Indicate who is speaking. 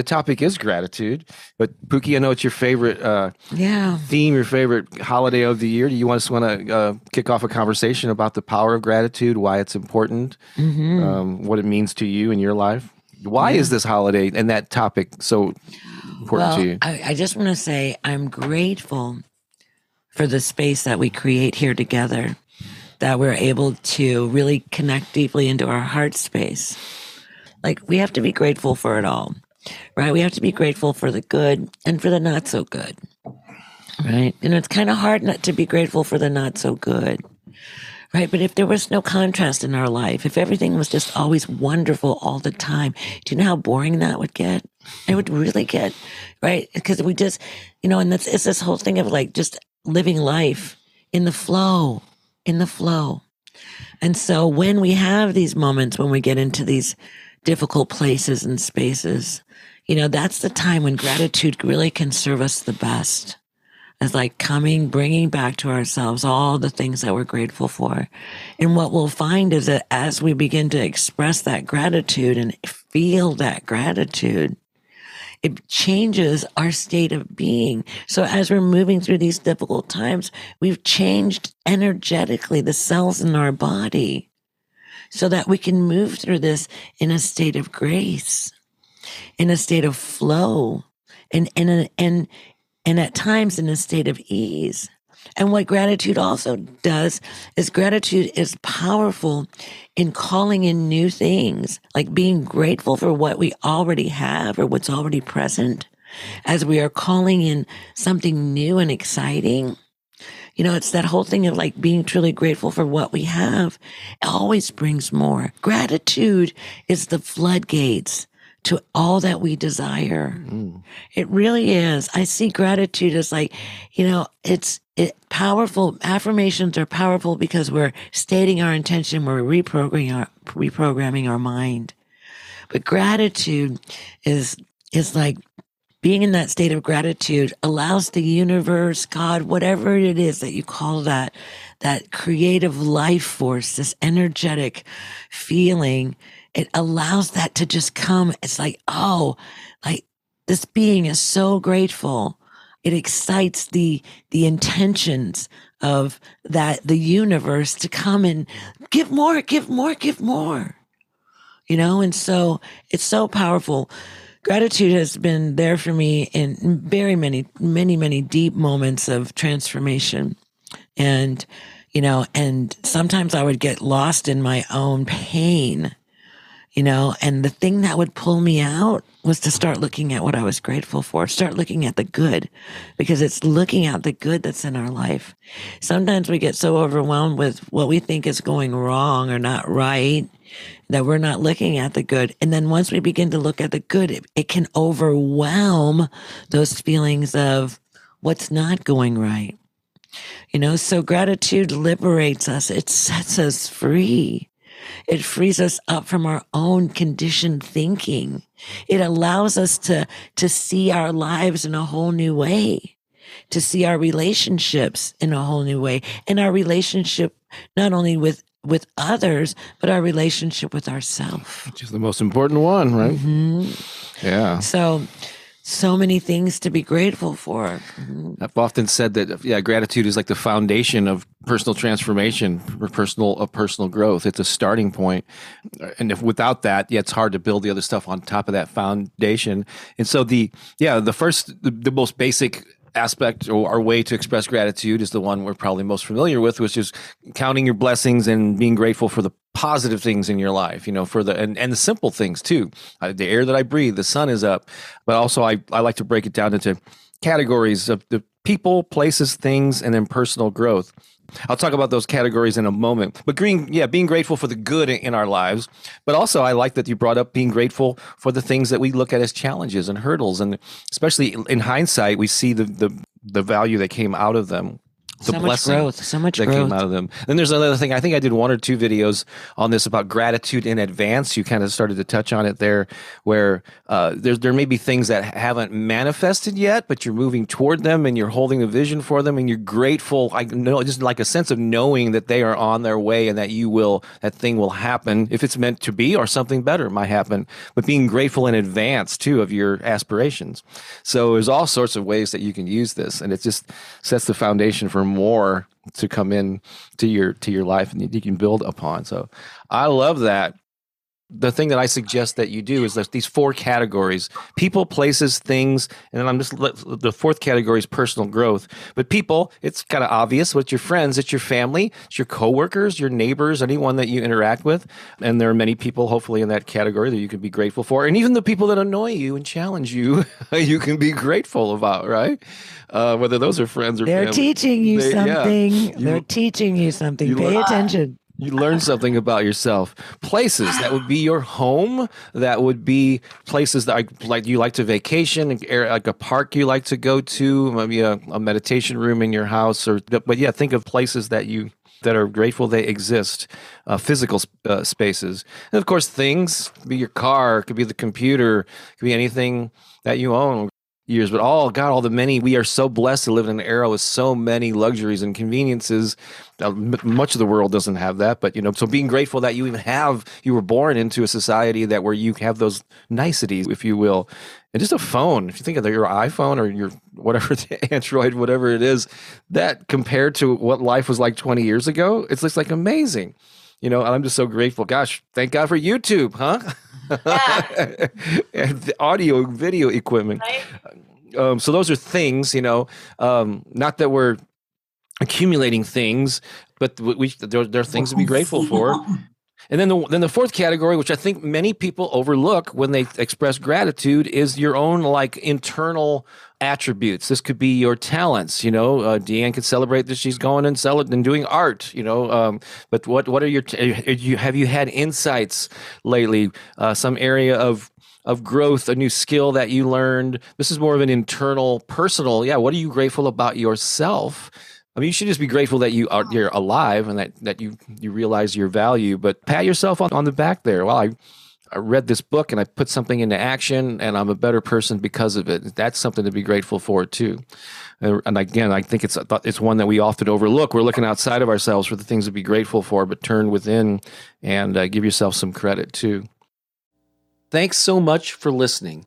Speaker 1: the topic is gratitude. But Pookie, I know it's your favorite uh,
Speaker 2: yeah
Speaker 1: theme, your favorite holiday of the year. Do you want to want to uh, kick off a conversation about the power of gratitude, why it's important, mm-hmm. um, what it means to you in your life? Why yeah. is this holiday and that topic so important
Speaker 2: well,
Speaker 1: to you?
Speaker 2: I, I just want to say I'm grateful for the space that we create here together, that we're able to really connect deeply into our heart space. Like we have to be grateful for it all right? We have to be grateful for the good and for the not so good, right? And it's kind of hard not to be grateful for the not so good, right? But if there was no contrast in our life, if everything was just always wonderful all the time, do you know how boring that would get? It would really get, right? Because we just, you know, and it's this whole thing of like just living life in the flow, in the flow. And so when we have these moments, when we get into these difficult places and spaces, you know, that's the time when gratitude really can serve us the best. As like coming, bringing back to ourselves all the things that we're grateful for. And what we'll find is that as we begin to express that gratitude and feel that gratitude, it changes our state of being. So as we're moving through these difficult times, we've changed energetically the cells in our body so that we can move through this in a state of grace in a state of flow and and and and at times in a state of ease. And what gratitude also does is gratitude is powerful in calling in new things, like being grateful for what we already have or what's already present as we are calling in something new and exciting. You know, it's that whole thing of like being truly grateful for what we have. It always brings more. Gratitude is the floodgates to all that we desire. Mm. It really is. I see gratitude as like, you know, it's it powerful. Affirmations are powerful because we're stating our intention, we're reprogramming our reprogramming our mind. But gratitude is is like being in that state of gratitude allows the universe, God, whatever it is that you call that, that creative life force, this energetic feeling it allows that to just come. It's like, oh, like this being is so grateful. It excites the, the intentions of that, the universe to come and give more, give more, give more, you know? And so it's so powerful. Gratitude has been there for me in very many, many, many deep moments of transformation. And, you know, and sometimes I would get lost in my own pain you know, and the thing that would pull me out was to start looking at what I was grateful for, start looking at the good, because it's looking at the good that's in our life. Sometimes we get so overwhelmed with what we think is going wrong or not right that we're not looking at the good. And then once we begin to look at the good, it, it can overwhelm those feelings of what's not going right. You know, so gratitude liberates us. It sets us free. It frees us up from our own conditioned thinking. It allows us to, to see our lives in a whole new way, to see our relationships in a whole new way and our relationship not only with with others, but our relationship with ourselves.
Speaker 1: Which is the most important one, right? Mm-hmm. Yeah.
Speaker 2: So, so many things to be grateful for.
Speaker 1: I've often said that yeah, gratitude is like the foundation of personal transformation or personal of personal growth. It's a starting point, and if without that, yeah, it's hard to build the other stuff on top of that foundation. And so the yeah, the first the, the most basic aspect or our way to express gratitude is the one we're probably most familiar with, which is counting your blessings and being grateful for the positive things in your life, you know, for the and, and the simple things too. Uh, the air that I breathe, the sun is up. But also I, I like to break it down into categories of the people, places, things, and then personal growth. I'll talk about those categories in a moment. But green, yeah, being grateful for the good in our lives. But also, I like that you brought up being grateful for the things that we look at as challenges and hurdles, and especially in hindsight, we see the the the value that came out of them
Speaker 2: the so much growth, so much
Speaker 1: that
Speaker 2: growth.
Speaker 1: came out of them. Then there's another thing. I think I did one or two videos on this about gratitude in advance. You kind of started to touch on it there, where uh, there there may be things that haven't manifested yet, but you're moving toward them and you're holding a vision for them, and you're grateful. I know just like a sense of knowing that they are on their way and that you will that thing will happen if it's meant to be, or something better might happen. But being grateful in advance too of your aspirations. So there's all sorts of ways that you can use this, and it just sets the foundation for more to come in to your to your life and you can build upon. So I love that the thing that I suggest that you do is that these four categories people, places, things, and then I'm just the fourth category is personal growth. But people, it's kind of obvious. What's your friends? It's your family, it's your coworkers, your neighbors, anyone that you interact with. And there are many people, hopefully, in that category that you can be grateful for. And even the people that annoy you and challenge you, you can be grateful about, right? Uh, whether those are friends or
Speaker 2: they're
Speaker 1: family.
Speaker 2: teaching you they, something. Yeah. You, they're teaching you something. You Pay attention
Speaker 1: you learn something about yourself. Places that would be your home, that would be places that like you like to vacation, like a park you like to go to, maybe a, a meditation room in your house, or but yeah, think of places that you that are grateful they exist, uh, physical uh, spaces, and of course things. Could be your car, could be the computer, could be anything that you own years, but all God, all the many we are so blessed to live in an era with so many luxuries and conveniences. Uh, much of the world doesn't have that, but you know, so being grateful that you even have you were born into a society that where you have those niceties, if you will, and just a phone. If you think of your iPhone or your whatever the Android, whatever it is, that compared to what life was like 20 years ago, it's just like amazing. You know, I'm just so grateful. Gosh, thank God for YouTube, huh? Yeah. and the audio video equipment. Right? Um, so those are things, you know, um, not that we're accumulating things, but we, there, there are things to be grateful for. And then the then the fourth category, which I think many people overlook when they express gratitude, is your own like internal attributes. This could be your talents. You know, uh, Deanne could celebrate that she's going and sell it and doing art. You know, um, but what what are your you have you had insights lately? Uh, some area of of growth, a new skill that you learned. This is more of an internal, personal. Yeah, what are you grateful about yourself? I mean, you should just be grateful that you are you're alive and that that you you realize your value. But pat yourself on, on the back there. Well, I I read this book and I put something into action and I'm a better person because of it. That's something to be grateful for too. And again, I think it's it's one that we often overlook. We're looking outside of ourselves for the things to be grateful for, but turn within and uh, give yourself some credit too. Thanks so much for listening.